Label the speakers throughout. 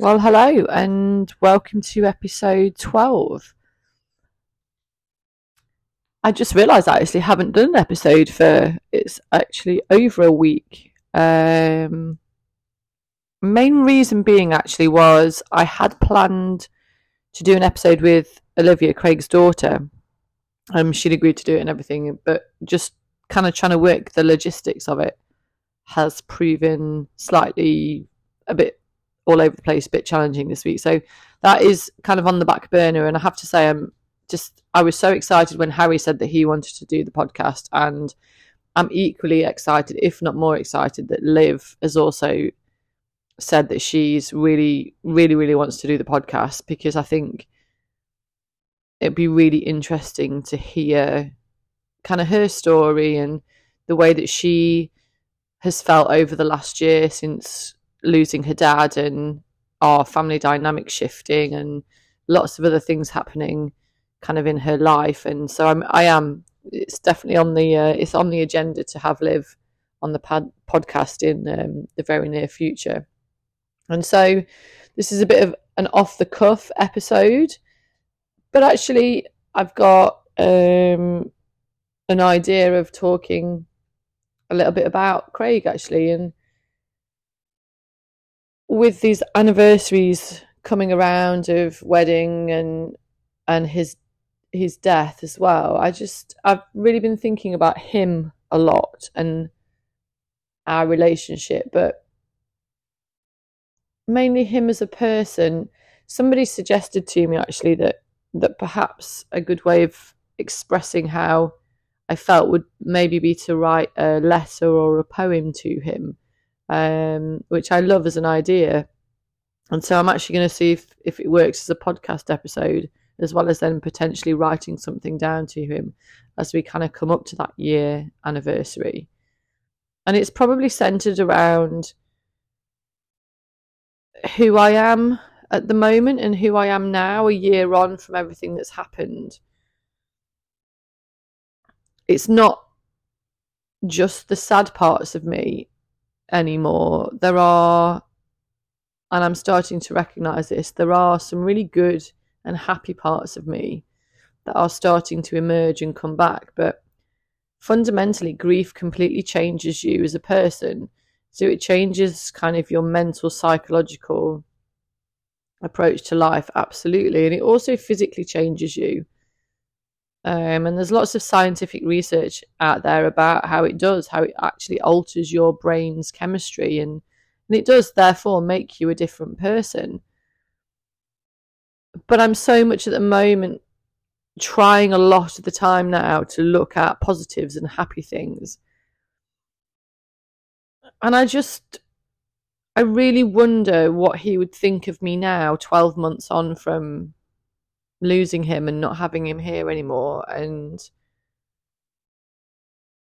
Speaker 1: Well, hello, and welcome to episode 12. I just realised I actually haven't done an episode for it's actually over a week. Um, main reason being actually was I had planned to do an episode with Olivia, Craig's daughter. Um, she'd agreed to do it and everything, but just kind of trying to work the logistics of it has proven slightly a bit all over the place, a bit challenging this week. So that is kind of on the back burner. And I have to say, I'm just, I was so excited when Harry said that he wanted to do the podcast. And I'm equally excited, if not more excited, that Liv has also said that she's really, really, really wants to do the podcast because I think it'd be really interesting to hear kind of her story and the way that she has felt over the last year since losing her dad and our family dynamic shifting and lots of other things happening kind of in her life. And so I'm I am it's definitely on the uh, it's on the agenda to have Liv on the podcast in um, the very near future. And so this is a bit of an off the cuff episode but actually I've got um, an idea of talking a little bit about Craig actually and with these anniversaries coming around of wedding and and his his death as well i just i've really been thinking about him a lot and our relationship but mainly him as a person. Somebody suggested to me actually that that perhaps a good way of expressing how i felt would maybe be to write a letter or a poem to him um, which I love as an idea. And so I'm actually going to see if, if it works as a podcast episode, as well as then potentially writing something down to him as we kind of come up to that year anniversary. And it's probably centered around who I am at the moment and who I am now, a year on from everything that's happened. It's not just the sad parts of me anymore. There are, and I'm starting to recognize this, there are some really good and happy parts of me that are starting to emerge and come back. But fundamentally, grief completely changes you as a person. So it changes kind of your mental, psychological approach to life, absolutely. And it also physically changes you. Um, and there's lots of scientific research out there about how it does, how it actually alters your brain's chemistry, and, and it does therefore make you a different person. But I'm so much at the moment trying a lot of the time now to look at positives and happy things. And I just, I really wonder what he would think of me now, 12 months on from losing him and not having him here anymore. And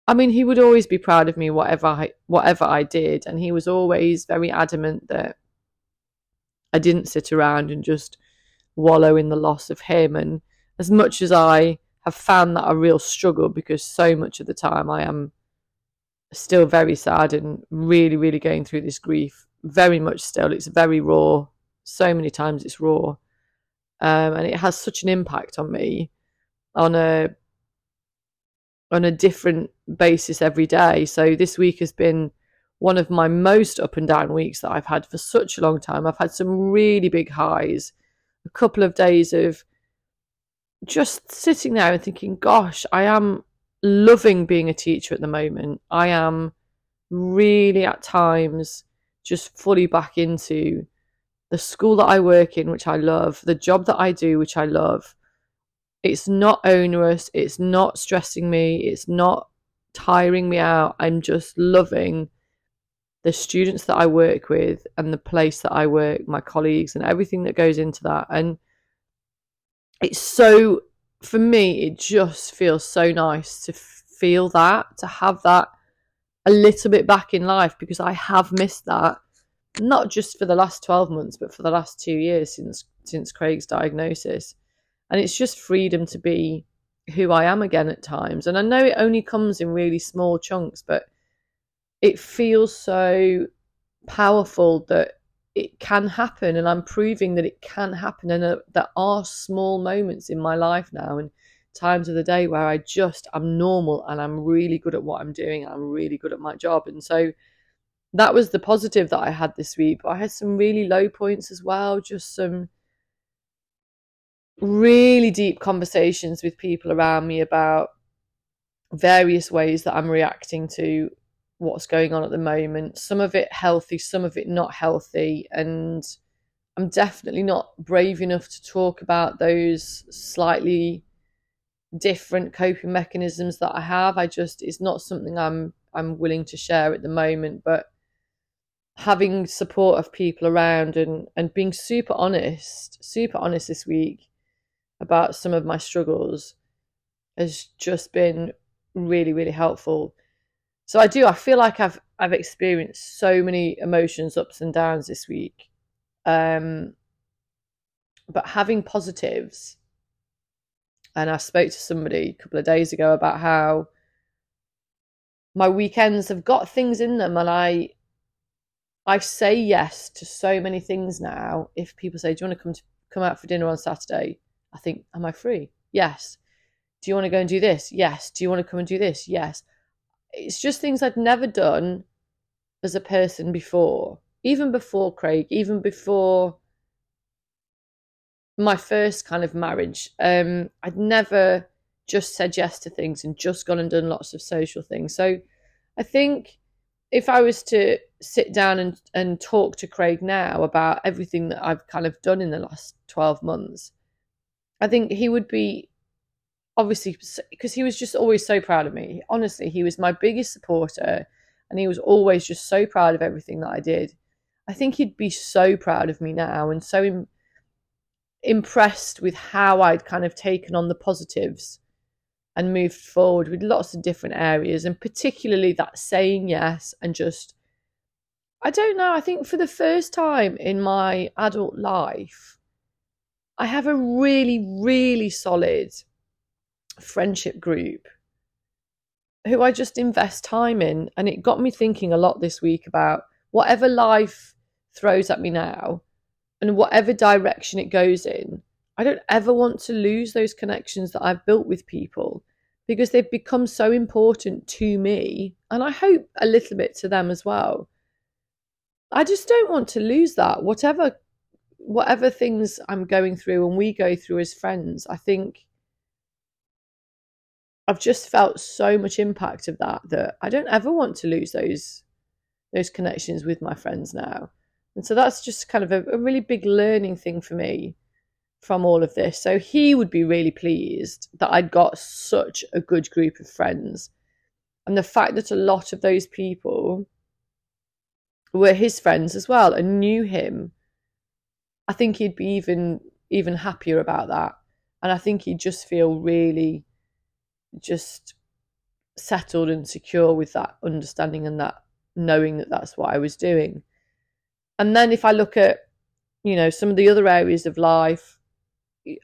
Speaker 1: I mean, he would always be proud of me, whatever I, whatever I did, and he was always very adamant that I didn't sit around and just wallow in the loss of him. And as much as I have found that a real struggle, because so much of the time I am still very sad and really, really going through this grief, very much still. It's very raw. So many times it's raw um, and it has such an impact on me on a on a different basis every day. So this week has been one of my most up and down weeks that I've had for such a long time. I've had some really big highs, a couple of days of just sitting there and thinking, gosh, I am loving being a teacher at the moment. I am really at times just fully back into the school that I work in, which I love, the job that I do, which I love. It's not onerous, it's not stressing me, it's not tiring me out. I'm just loving the students that I work with and the place that I work, my colleagues, and everything that goes into that. And it's so, for me, it just feels so nice to feel that, to have that a little bit back in life because I have missed that not just for the last 12 months but for the last 2 years since since Craig's diagnosis. And it's just freedom to be who I am again at times. And I know it only comes in really small chunks but it feels so powerful that it can happen. And i'm proving that it can happen. And uh, there are small moments in my life now and times of the day where i just i'm normal and i'm really good at what i'm doing i'm really good at my job. And so that was the positive that i had this week but i had some really low points as well just some really deep conversations with people around me about various ways that i'm reacting to what's going on at the moment. Some of it healthy, some of it not healthy. And I'm definitely not brave enough to talk about those slightly different coping mechanisms that I have. I just it's not something I'm I'm willing to share at the moment. But having support of people around and and being super honest, super honest this week about some of my struggles has just been really, really helpful so I do. I feel like I've I've experienced so many emotions, ups and downs this week. Um, but having positives, and I spoke to somebody a couple of days ago about how my weekends have got things in them, and I I say yes to so many things now. If people say, "Do you want to come to, come out for dinner on Saturday?" I think, "Am I free?" Yes. Do you want to go and do this? Yes. Do you want to come and do this? Yes it's just things I'd never done as a person before, even before Craig, even before my first kind of marriage. Um, I'd never just said yes to things and just gone and done lots of social things. So I think if I was to sit down and, and talk to Craig now about everything that I've kind of done in the last 12 months, I think he would be obviously because he was just always so proud of me. Honestly, he was my biggest supporter and he was always just so proud of everything that I did. I think he'd be so proud of me now and so Im- impressed with how I'd kind of taken on the positives and moved forward with lots of different areas and particularly that saying yes and just I don't know, I think for the first time in my adult life I have a really really solid friendship group who I just invest time in. And it got me thinking a lot this week about whatever life throws at me now and whatever direction it goes in. I don't ever want to lose those connections that I've built with people because they've become so important to me and I hope a little bit to them as well. I just don't want to lose that. Whatever whatever things I'm going through and we go through as friends, I think I've just felt so much impact of that that I don't ever want to lose those those connections with my friends now. And so that's just kind of a, a really big learning thing for me from all of this. So he would be really pleased that I'd got such a good group of friends. And the fact that a lot of those people were his friends as well and knew him, I think he'd be even even happier about that. And I think he'd just feel really just settled and secure with that understanding and that knowing that that's what I was doing. And then if I look at, you know, some of the other areas of life,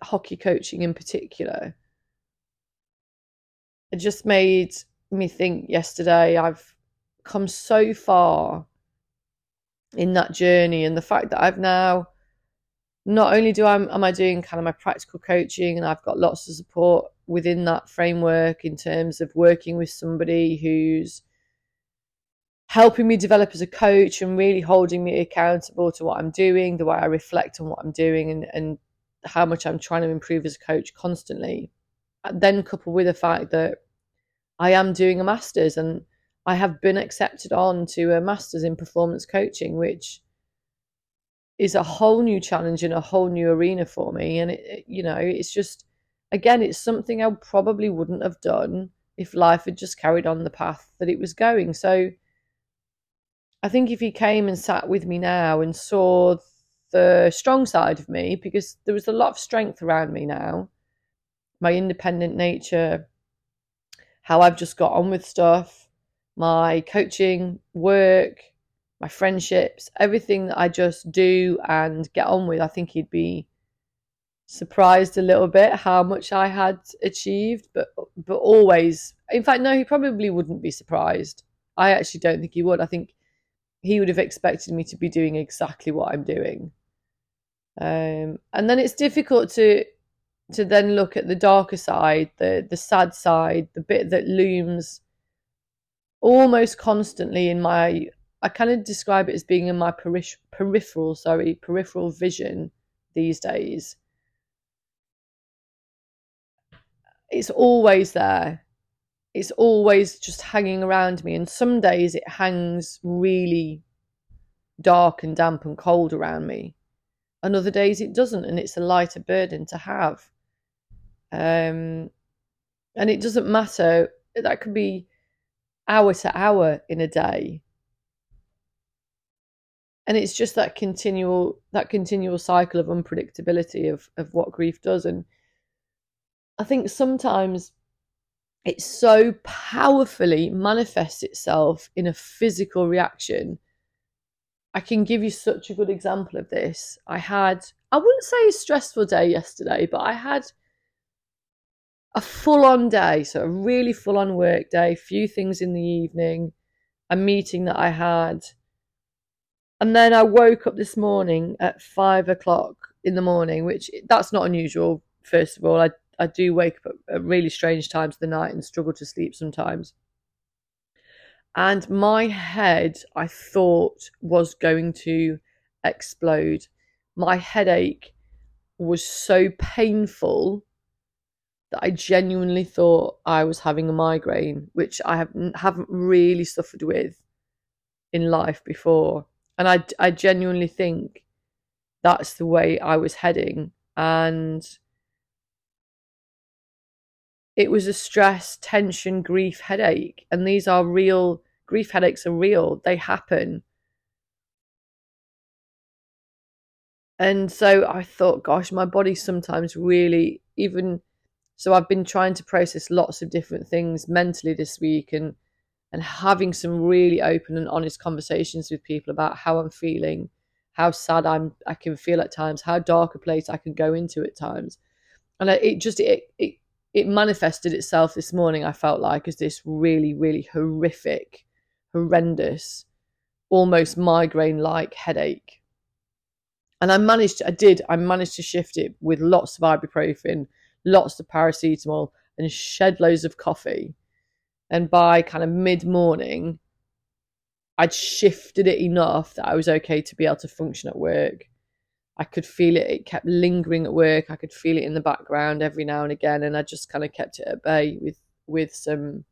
Speaker 1: hockey coaching in particular, it just made me think yesterday I've come so far in that journey and the fact that I've now not only do I am I doing kind of my practical coaching and I've got lots of support within that framework in terms of working with somebody who's helping me develop as a coach and really holding me accountable to what I'm doing, the way I reflect on what I'm doing and, and how much I'm trying to improve as a coach constantly. Then coupled with the fact that I am doing a master's and I have been accepted on to a master's in performance coaching, which is a whole new challenge and a whole new arena for me. And it, you know, it's just again, it's something I probably wouldn't have done if life had just carried on the path that it was going. So I think if he came and sat with me now and saw the strong side of me, because there was a lot of strength around me now, my independent nature, how I've just got on with stuff, my coaching, work, my friendships, everything that I just do and get on with, I think he'd be surprised a little bit how much I had achieved, but but always, in fact, no, he probably wouldn't be surprised. I actually don't think he would. I think he would have expected me to be doing exactly what I'm doing. Um, and then it's difficult to to then look at the darker side, the the sad side, the bit that looms almost constantly in my I kind of describe it as being in my perif- peripheral, sorry, peripheral vision these days. It's always there. It's always just hanging around me. And some days it hangs really dark and damp and cold around me. And other days it doesn't, and it's a lighter burden to have. Um, and it doesn't matter. That could be hour to hour in a day. And it's just that continual that continual cycle of unpredictability of of what grief does. And i think sometimes it so powerfully manifests itself in a physical reaction. I can give you such a good example of this. I had i wouldn't say a stressful day yesterday but i had a full on day so a really full on work day few things in the evening a meeting that i had and then I woke up this morning at five o'clock in the morning, which that's not unusual. First of all, I I do wake up at really strange times of the night and struggle to sleep sometimes. And my head, I thought, was going to explode. My headache was so painful that I genuinely thought I was having a migraine, which I haven't, haven't really suffered with in life before and I, I genuinely think that's the way I was heading. And it was a stress, tension, grief headache. And these are real, grief headaches are real, they happen. And so I thought, gosh, my body sometimes really, even so, I've been trying to process lots of different things mentally this week and and having some really open and honest conversations with people about how I'm feeling, how sad I'm I can feel at times, how dark a place I can go into at times. And it just it it it manifested itself this morning, I felt like, as this really, really horrific, horrendous, almost migraine like headache. And I managed, I did, I managed to shift it with lots of ibuprofen, lots of paracetamol, and shed loads of coffee and by kind of mid morning, I'd shifted it enough that I was okay to be able to function at work. I could feel it, it kept lingering at work. I could feel it in the background every now and again, and I just kind of kept it at bay with with some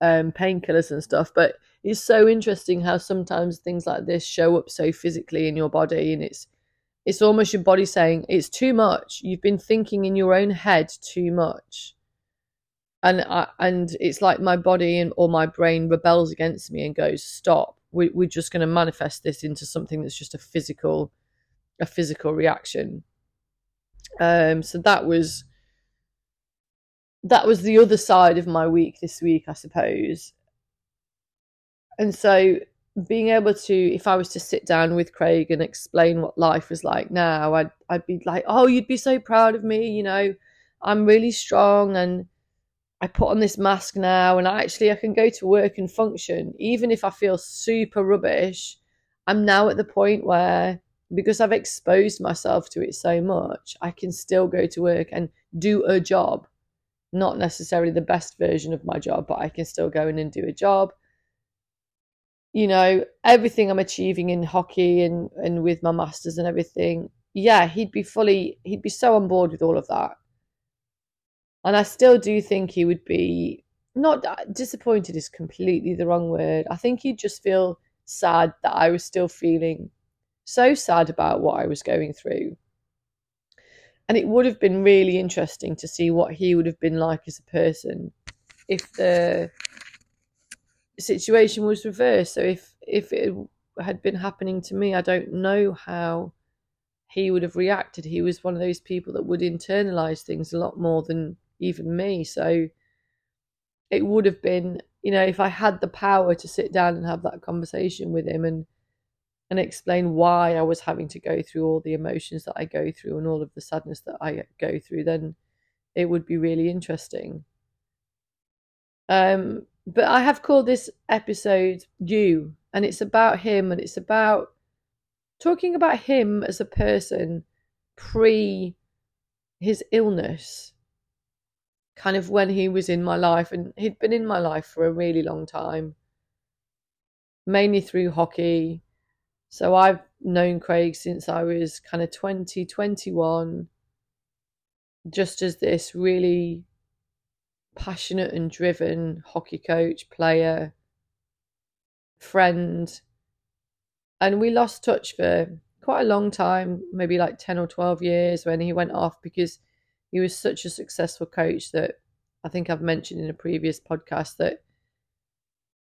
Speaker 1: um, painkillers and stuff. But it's so interesting how sometimes things like this show up so physically in your body, and it's it's almost your body saying it's too much. You've been thinking in your own head too much. And I, and it's like my body and or my brain rebels against me and goes stop. We, we're just going to manifest this into something that's just a physical a physical reaction. Um so that was that was the other side of my week this week i suppose. And so being able to if i was to sit down with craig and explain what life was like now i'd i'd be like oh you'd be so proud of me you know i'm really strong and I put on this mask now and actually I can go to work and function. Even if I feel super rubbish, I'm now at the point where because I've exposed myself to it so much, I can still go to work and do a job. Not necessarily the best version of my job, but I can still go in and do a job. You know, everything I'm achieving in hockey and, and with my masters and everything. Yeah, he'd be fully, he'd be so on board with all of that and I still do think he would be not disappointed is completely the wrong word. I think he'd just feel sad that I was still feeling so sad about what I was going through. And it would have been really interesting to see what he would have been like as a person if the situation was reversed. So if if it had been happening to me, I don't know how he would have reacted. He was one of those people that would internalize things a lot more than even me. So it would have been, you know, if I had the power to sit down and have that conversation with him and and explain why I was having to go through all the emotions that I go through and all of the sadness that I go through, then it would be really interesting. Um, but I have called this episode "You," And it's about him and it's about talking about him as a person pre his illness, kind of when he was in my life. And he'd been in my life for a really long time, mainly through hockey. So I've known Craig since I was kind of 20, 21, just as this really passionate and driven hockey coach, player, friend. And we lost touch for quite a long time, maybe like 10 or 12 years when he went off because he was such a successful coach that I think I've mentioned in a previous podcast that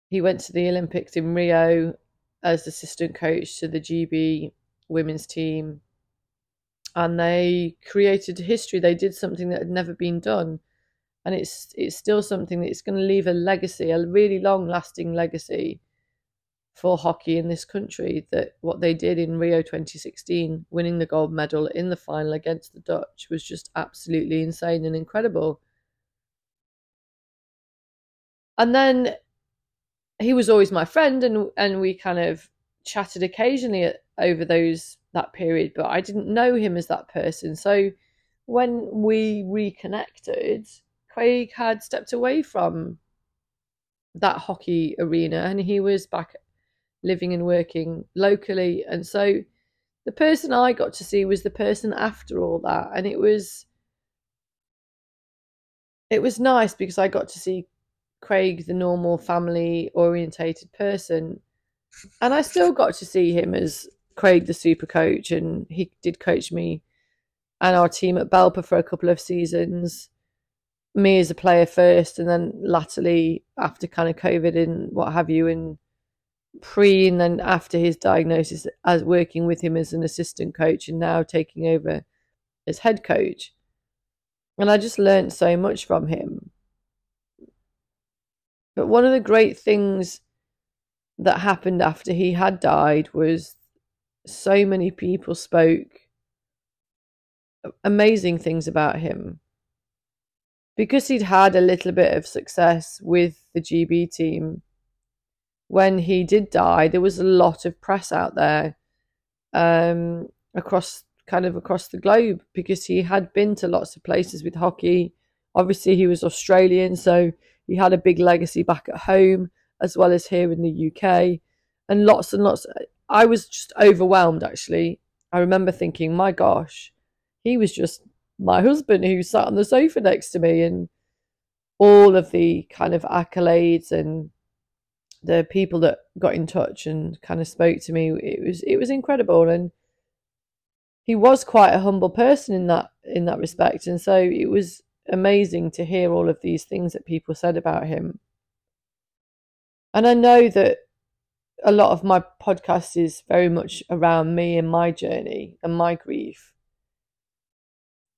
Speaker 1: he went to the Olympics in Rio as assistant coach to the GB women's team. And they created history. They did something that had never been done and it's it's still something that's going to leave a legacy a really long lasting legacy for hockey in this country that what they did in Rio 2016 winning the gold medal in the final against the Dutch was just absolutely insane and incredible. And then he was always my friend and and we kind of chatted occasionally over those that period but I didn't know him as that person. So when we reconnected Craig had stepped away from that hockey arena and he was back living and working locally and so the person I got to see was the person after all that and it was it was nice because I got to see Craig, the normal family orientated person. And I still got to see him as Craig, the super coach, and he did coach me and our team at Belper for a couple of seasons. Me as a player first, and then latterly after kind of COVID and what have you, and pre and then after his diagnosis, as working with him as an assistant coach, and now taking over as head coach. And I just learned so much from him. But one of the great things that happened after he had died was so many people spoke amazing things about him. Because he'd had a little bit of success with the GB team, when he did die, there was a lot of press out there um, across kind of across the globe because he had been to lots of places with hockey. Obviously, he was Australian, so he had a big legacy back at home as well as here in the UK, and lots and lots. I was just overwhelmed actually. I remember thinking, my gosh, he was just my husband who sat on the sofa next to me, and all of the kind of accolades and the people that got in touch and kind of spoke to me. It was it was incredible, and he was quite a humble person in that in that respect, and so it was amazing to hear all of these things that people said about him. And I know that a lot of my podcast is very much around me and my journey and my grief.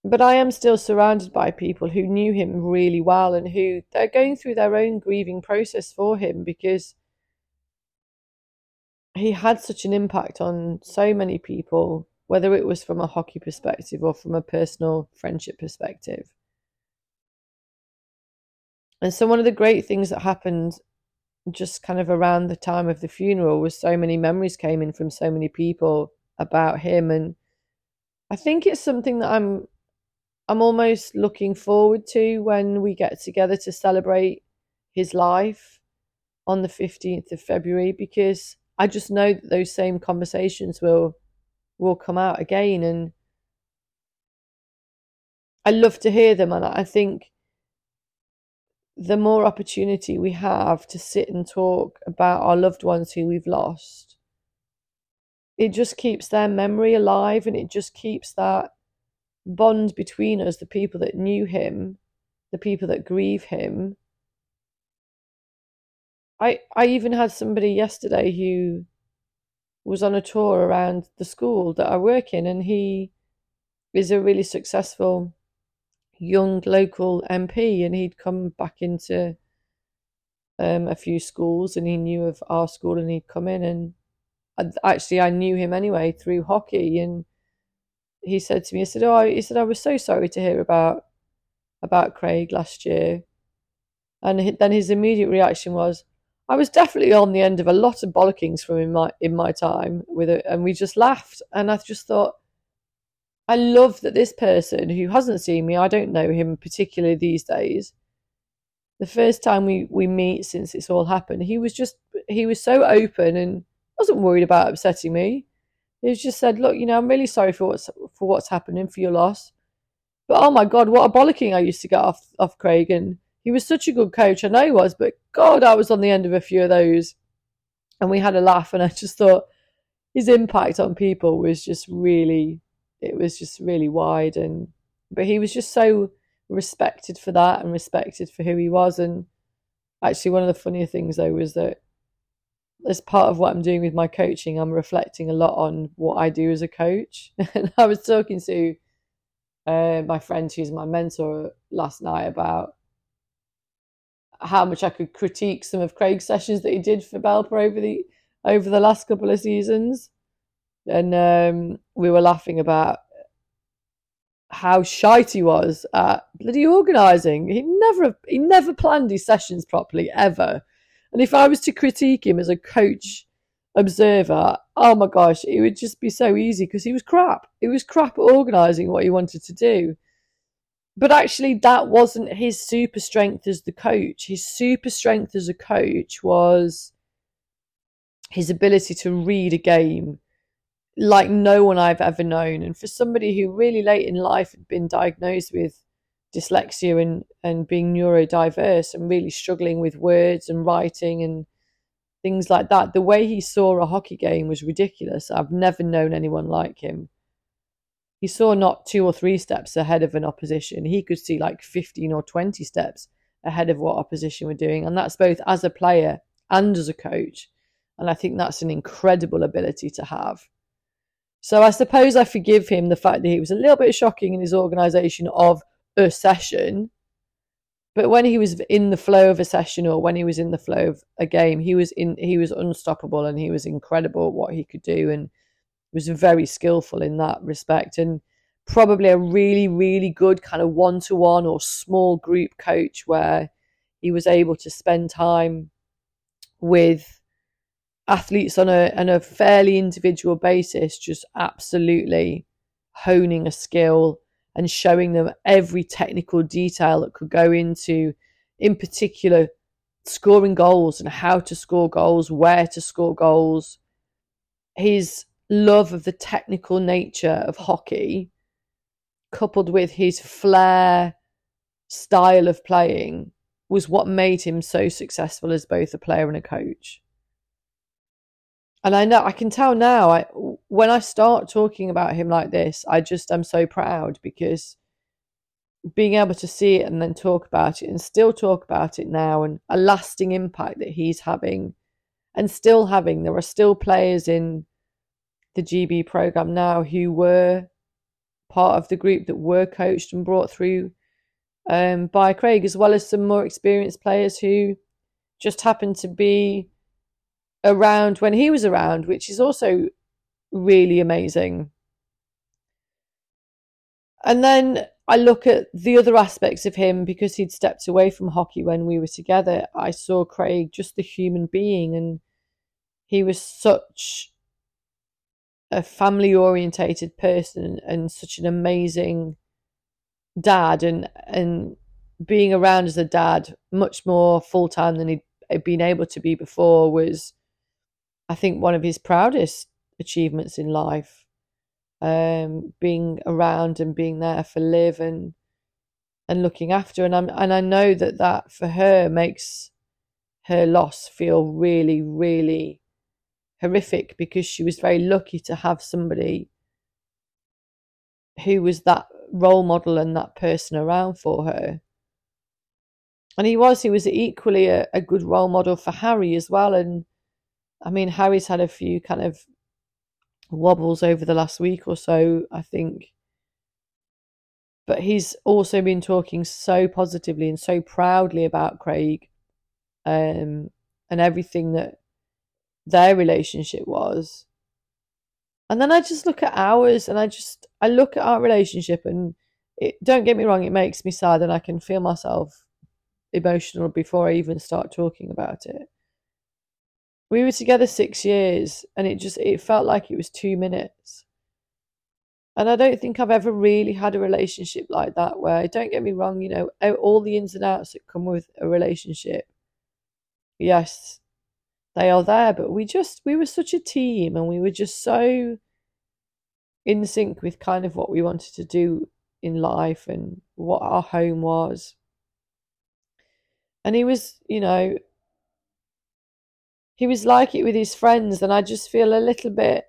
Speaker 1: But I am still surrounded by people who knew him really well and who they're going through their own grieving process for him because he had such an impact on so many people, whether it was from a hockey perspective or from a personal friendship perspective. And so, one of the great things that happened just kind of around the time of the funeral was so many memories came in from so many people about him. And I think it's something that I'm. I'm almost looking forward to when we get together to celebrate his life on the 15th of February because I just know that those same conversations will will come out again and I love to hear them and I think the more opportunity we have to sit and talk about our loved ones who we've lost, it just keeps their memory alive and it just keeps that bond between us, the people that knew him, the people that grieve him. I I even had somebody yesterday who was on a tour around the school that I work in and he is a really successful young local MP, and he'd come back into um, a few schools, and he knew of our school, and he'd come in, and I, actually I knew him anyway through hockey, and he said to me, he said, "Oh, he said I was so sorry to hear about about Craig last year," and then his immediate reaction was, I was definitely on the end of a lot of bollockings from in my in my time with it, and we just laughed. And I just thought, I love that this person who hasn't seen me, I don't know him particularly these days. The first time we we meet since it's all happened, he was just he was so open and wasn't worried about upsetting me. He just said, "Look, you know, I'm really sorry for what's for what's happening for your loss, but oh my god, what a bollocking I used to get off off Craig, and he was such a good coach. I know he was, but God, I was on the end of a few of those, and we had a laugh, and I just thought his impact on people was just really, it was just really wide, and but he was just so respected for that and respected for who he was, and actually one of the funnier things though was that as part of what I'm doing with my coaching, I'm reflecting a lot on what I do as a coach. and I was talking to uh, my friend who's my mentor last night about how much I could critique some of Craig's sessions that he did for Belper over the over the last couple of seasons, and um, we were laughing about how shite he was at bloody organising. He never he never planned his sessions properly ever, and if I was to critique him as a coach observer, oh my gosh, it would just be so easy because he was crap. He was crap at organising what he wanted to do. But actually, that wasn't his super strength as the coach. His super strength as a coach was his ability to read a game like no one I've ever known. And for somebody who really late in life had been diagnosed with dyslexia and, and being neurodiverse and really struggling with words and writing and things like that, the way he saw a hockey game was ridiculous. I've never known anyone like him he saw not two or three steps ahead of an opposition. He could see like 15 or 20 steps ahead of what opposition were doing. And that's both as a player and as a coach. And I think that's an incredible ability to have. So I suppose I forgive him the fact that he was a little bit shocking in his organisation of a session. But when he was in the flow of a session or when he was in the flow of a game, he was in he was unstoppable and he was incredible at what he could do. And was very skillful in that respect and probably a really, really good kind of one to one or small group coach where he was able to spend time with athletes on a on a fairly individual basis, just absolutely honing a skill and showing them every technical detail that could go into, in particular, scoring goals and how to score goals, where to score goals. His love of the technical nature of hockey, coupled with his flair style of playing, was what made him so successful as both a player and a coach. And I know I can tell now. I when I start talking about him like this, I just am so proud because being able to see it and then talk about it and still talk about it now and a lasting impact that he's having and still having. There are still players in the GB program now who were part of the group that were coached and brought through um, by Craig, as well as some more experienced players who just happened to be around when he was around, which is also really amazing. And then I look at the other aspects of him because he'd stepped away from hockey when we were together. I saw Craig just the human being, and he was such a family orientated person and such an amazing dad and and being around as a dad much more full time than he'd been able to be before was I think one of his proudest achievements in life. Um, being around and being there for Liv and and looking after and I'm and I know that that for her makes her loss feel really really horrific because she was very lucky to have somebody who was that role model and that person around for her. And he was, he was equally a, a good role model for Harry as well. And I mean, Harry's had a few kind of wobbles over the last week or so, I think. But he's also been talking so positively and so proudly about Craig um, and everything that their relationship was. And then I just look at ours and I just I look at our relationship and it don't get me wrong, it makes me sad and I can feel myself emotional before I even start talking about it. We were together six years and it just it felt like it was two minutes. And i don't think i've ever really had a relationship like that where don't get me wrong you know all the ins and outs that come with a relationship yes they are there but we just we were such a team and we were just so in sync with kind of what we wanted to do in life and what our home was. And he was you know he was like it with his friends, and I just feel a little bit.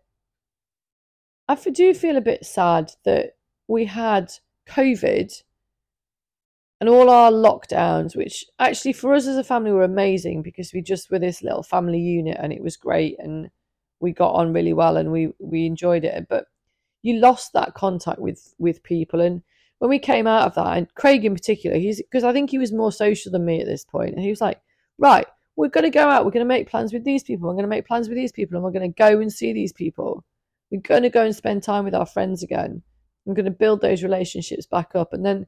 Speaker 1: I do feel a bit sad that we had COVID and all our lockdowns, which actually for us as a family were amazing because we just were this little family unit and it was great and we got on really well and we we enjoyed it. But you lost that contact with with people and when we came out of that and Craig in particular, he's because I think he was more social than me at this point, and he was like, right, we're going to go out, we're going to make plans with these people, I'm going to make plans with these people, and we're going to go and see these people. We're going to go and spend time with our friends again. I'm going to build those relationships back up. And then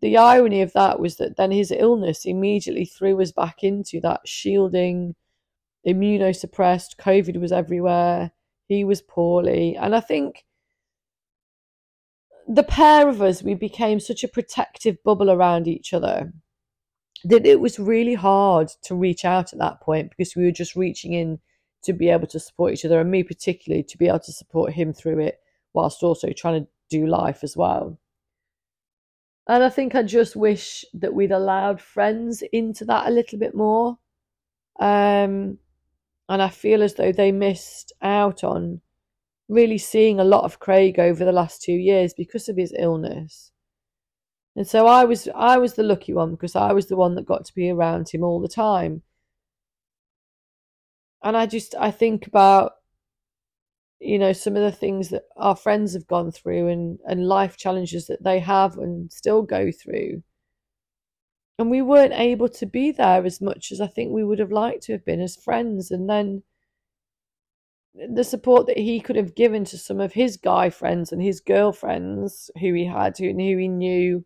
Speaker 1: the irony of that was that then his illness immediately threw us back into that shielding, immunosuppressed, COVID was everywhere, he was poorly. And I think the pair of us, we became such a protective bubble around each other that it was really hard to reach out at that point because we were just reaching in to be able to support each other and me particularly to be able to support him through it whilst also trying to do life as well. And I think I just wish that we'd allowed friends into that a little bit more. Um, and I feel as though they missed out on really seeing a lot of Craig over the last two years because of his illness. And so I was I was the lucky one because I was the one that got to be around him all the time. And I just I think about you know some of the things that our friends have gone through and and life challenges that they have and still go through. And we weren't able to be there as much as I think we would have liked to have been as friends and then the support that he could have given to some of his guy friends and his girlfriends who he had who, and who he knew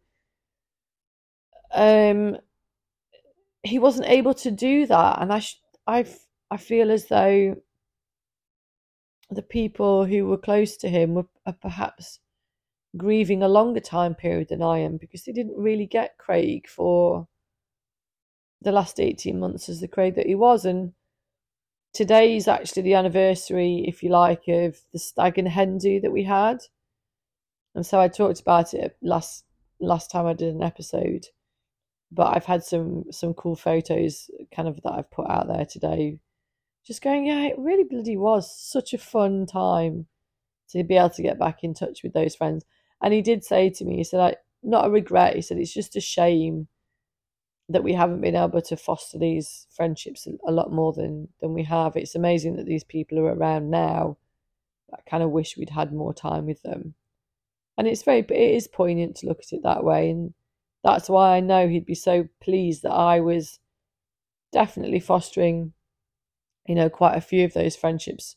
Speaker 1: um, he wasn't able to do that, and I, sh- I, I feel as though the people who were close to him were perhaps grieving a longer time period than I am because they didn't really get Craig for the last 18 months as the Craig that he was. And today is actually the anniversary, if you like, of the stag and hen do that we had. And so I talked about it last last time I did an episode but I've had some some cool photos kind of that I've put out there today. Just going, yeah, it really bloody was such a fun time to be able to get back in touch with those friends. And he did say to me, he said, I not a regret. He said it's just a shame that we haven't been able to foster these friendships a lot more than than we have. It's amazing that these people are around now. I kind of wish we'd had more time with them. And it's very, it is poignant to look at it that way. And that's why I know he'd be so pleased that I was definitely fostering, you know, quite a few of those friendships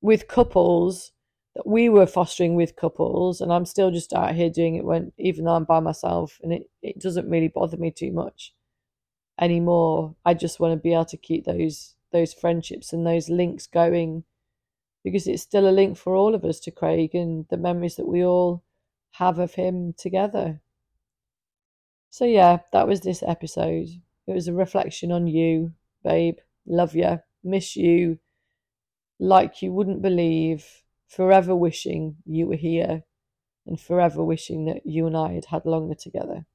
Speaker 1: with couples that we were fostering with couples and I'm still just out here doing it when even though I'm by myself and it, it doesn't really bother me too much anymore. I just want to be able to keep those those friendships and those links going because it's still a link for all of us to Craig and the memories that we all have of him together. So yeah, that was this episode. It was a reflection on you, babe. Love you, miss you, like you wouldn't believe. Forever wishing you were here, and forever wishing that you and I had had longer together.